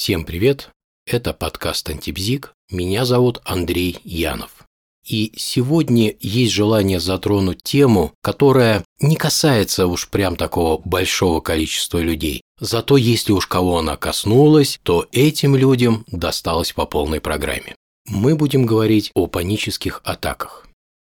Всем привет! Это подкаст «Антибзик». Меня зовут Андрей Янов. И сегодня есть желание затронуть тему, которая не касается уж прям такого большого количества людей. Зато если уж кого она коснулась, то этим людям досталось по полной программе. Мы будем говорить о панических атаках.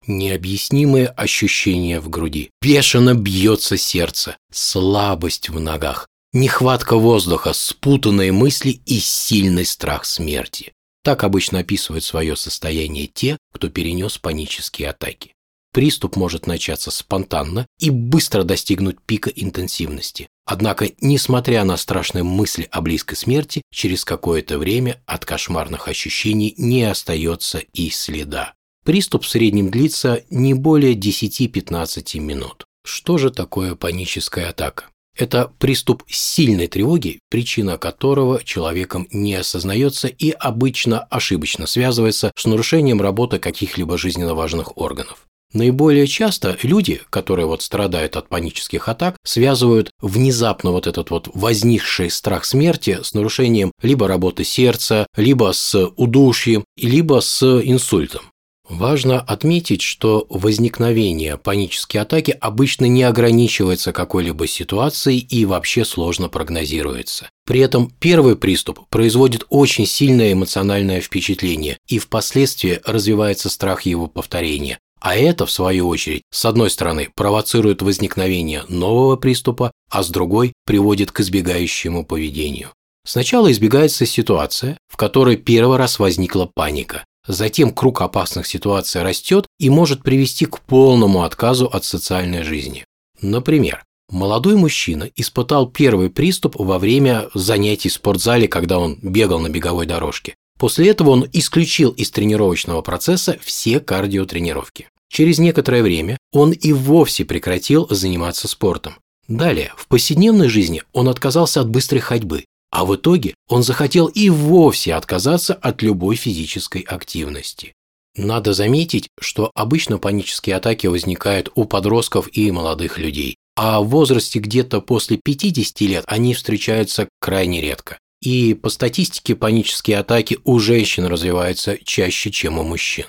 Необъяснимые ощущения в груди. Бешено бьется сердце, слабость в ногах, нехватка воздуха, спутанные мысли и сильный страх смерти. Так обычно описывают свое состояние те, кто перенес панические атаки. Приступ может начаться спонтанно и быстро достигнуть пика интенсивности. Однако, несмотря на страшные мысли о близкой смерти, через какое-то время от кошмарных ощущений не остается и следа. Приступ в среднем длится не более 10-15 минут. Что же такое паническая атака? Это приступ сильной тревоги, причина которого человеком не осознается и обычно ошибочно связывается с нарушением работы каких-либо жизненно важных органов. Наиболее часто люди, которые вот страдают от панических атак, связывают внезапно вот этот вот возникший страх смерти с нарушением либо работы сердца, либо с удушьем, либо с инсультом. Важно отметить, что возникновение панической атаки обычно не ограничивается какой-либо ситуацией и вообще сложно прогнозируется. При этом первый приступ производит очень сильное эмоциональное впечатление и впоследствии развивается страх его повторения. А это, в свою очередь, с одной стороны, провоцирует возникновение нового приступа, а с другой приводит к избегающему поведению. Сначала избегается ситуация, в которой первый раз возникла паника. Затем круг опасных ситуаций растет и может привести к полному отказу от социальной жизни. Например, молодой мужчина испытал первый приступ во время занятий в спортзале, когда он бегал на беговой дорожке. После этого он исключил из тренировочного процесса все кардиотренировки. Через некоторое время он и вовсе прекратил заниматься спортом. Далее, в повседневной жизни он отказался от быстрой ходьбы, а в итоге он захотел и вовсе отказаться от любой физической активности. Надо заметить, что обычно панические атаки возникают у подростков и молодых людей, а в возрасте где-то после 50 лет они встречаются крайне редко. И по статистике панические атаки у женщин развиваются чаще, чем у мужчин.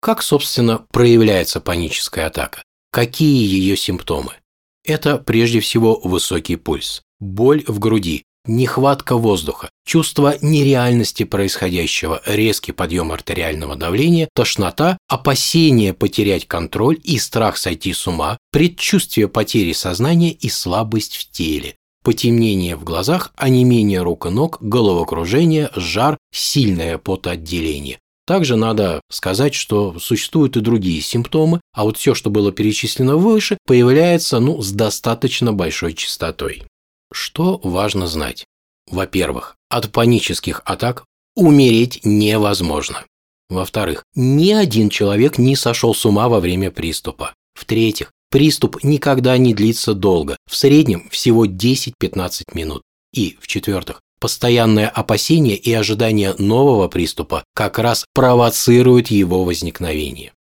Как, собственно, проявляется паническая атака? Какие ее симптомы? Это прежде всего высокий пульс, боль в груди, нехватка воздуха, чувство нереальности происходящего, резкий подъем артериального давления, тошнота, опасение потерять контроль и страх сойти с ума, предчувствие потери сознания и слабость в теле, потемнение в глазах, онемение рук и ног, головокружение, жар, сильное потоотделение. Также надо сказать, что существуют и другие симптомы, а вот все, что было перечислено выше, появляется ну, с достаточно большой частотой. Что важно знать? Во-первых, от панических атак умереть невозможно. Во-вторых, ни один человек не сошел с ума во время приступа. В-третьих, приступ никогда не длится долго, в среднем всего 10-15 минут. И, в-четвертых, постоянное опасение и ожидание нового приступа как раз провоцируют его возникновение.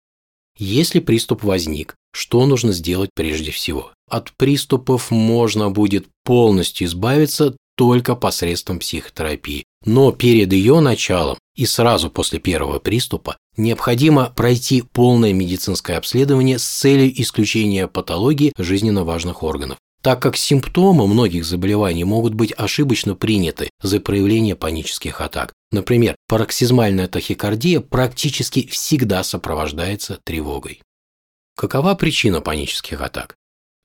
Если приступ возник, что нужно сделать прежде всего? От приступов можно будет полностью избавиться только посредством психотерапии. Но перед ее началом и сразу после первого приступа необходимо пройти полное медицинское обследование с целью исключения патологии жизненно важных органов так как симптомы многих заболеваний могут быть ошибочно приняты за проявление панических атак. Например, пароксизмальная тахикардия практически всегда сопровождается тревогой. Какова причина панических атак?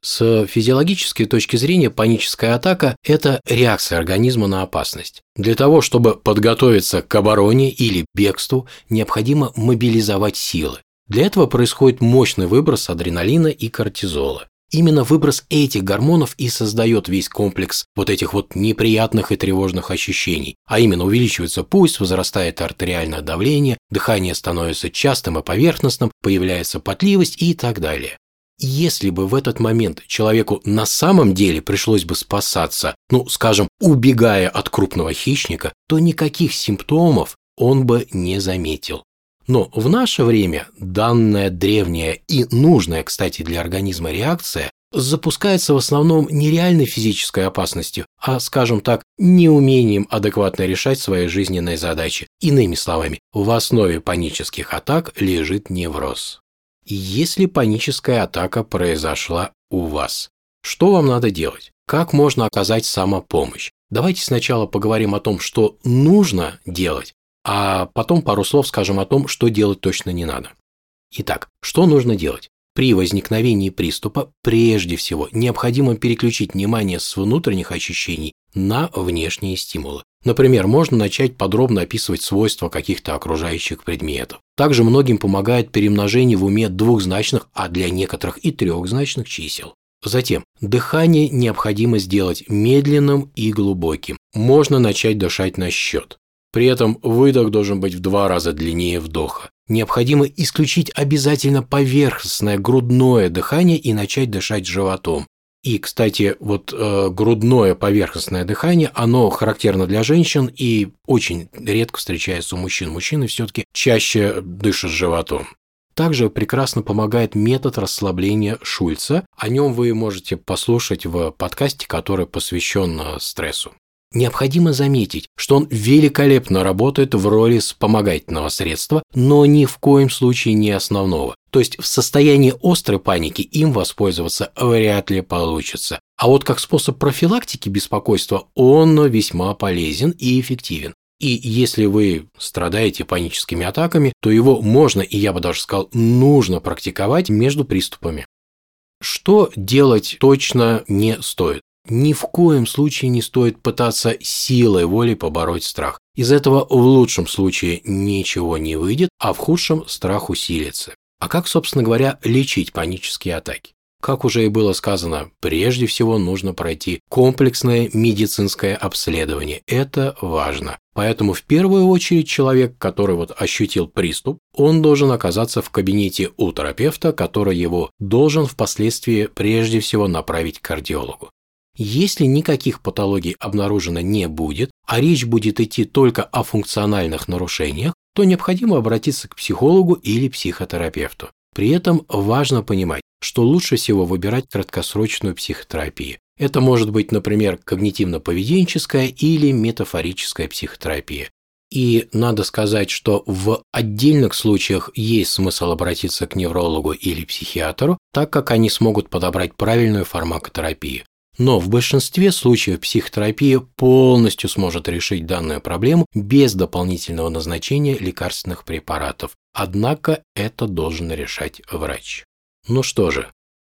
С физиологической точки зрения паническая атака – это реакция организма на опасность. Для того, чтобы подготовиться к обороне или бегству, необходимо мобилизовать силы. Для этого происходит мощный выброс адреналина и кортизола. Именно выброс этих гормонов и создает весь комплекс вот этих вот неприятных и тревожных ощущений. А именно увеличивается пульс, возрастает артериальное давление, дыхание становится частым и поверхностным, появляется потливость и так далее. Если бы в этот момент человеку на самом деле пришлось бы спасаться, ну, скажем, убегая от крупного хищника, то никаких симптомов он бы не заметил. Но в наше время данная древняя и нужная, кстати, для организма реакция запускается в основном не реальной физической опасностью, а, скажем так, неумением адекватно решать свои жизненные задачи. Иными словами, в основе панических атак лежит невроз. Если паническая атака произошла у вас, что вам надо делать? Как можно оказать самопомощь? Давайте сначала поговорим о том, что нужно делать, а потом пару слов скажем о том, что делать точно не надо. Итак, что нужно делать? При возникновении приступа прежде всего необходимо переключить внимание с внутренних ощущений на внешние стимулы. Например, можно начать подробно описывать свойства каких-то окружающих предметов. Также многим помогает перемножение в уме двухзначных, а для некоторых и трехзначных чисел. Затем, дыхание необходимо сделать медленным и глубоким. Можно начать дышать на счет. При этом выдох должен быть в два раза длиннее вдоха. Необходимо исключить обязательно поверхностное грудное дыхание и начать дышать животом. И, кстати, вот э, грудное поверхностное дыхание, оно характерно для женщин и очень редко встречается у мужчин. Мужчины все-таки чаще дышат животом. Также прекрасно помогает метод расслабления Шульца. О нем вы можете послушать в подкасте, который посвящен э, стрессу. Необходимо заметить, что он великолепно работает в роли вспомогательного средства, но ни в коем случае не основного. То есть в состоянии острой паники им воспользоваться вряд ли получится. А вот как способ профилактики беспокойства он весьма полезен и эффективен. И если вы страдаете паническими атаками, то его можно, и я бы даже сказал, нужно практиковать между приступами. Что делать точно не стоит? Ни в коем случае не стоит пытаться силой воли побороть страх. Из этого в лучшем случае ничего не выйдет, а в худшем страх усилится. А как, собственно говоря, лечить панические атаки? Как уже и было сказано, прежде всего нужно пройти комплексное медицинское обследование. Это важно. Поэтому в первую очередь человек, который вот ощутил приступ, он должен оказаться в кабинете у терапевта, который его должен впоследствии прежде всего направить к кардиологу. Если никаких патологий обнаружено не будет, а речь будет идти только о функциональных нарушениях, то необходимо обратиться к психологу или психотерапевту. При этом важно понимать, что лучше всего выбирать краткосрочную психотерапию. Это может быть, например, когнитивно-поведенческая или метафорическая психотерапия. И надо сказать, что в отдельных случаях есть смысл обратиться к неврологу или психиатру, так как они смогут подобрать правильную фармакотерапию. Но в большинстве случаев психотерапия полностью сможет решить данную проблему без дополнительного назначения лекарственных препаратов. Однако это должен решать врач. Ну что же,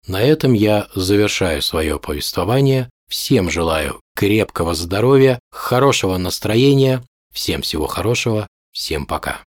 на этом я завершаю свое повествование. Всем желаю крепкого здоровья, хорошего настроения, всем всего хорошего, всем пока.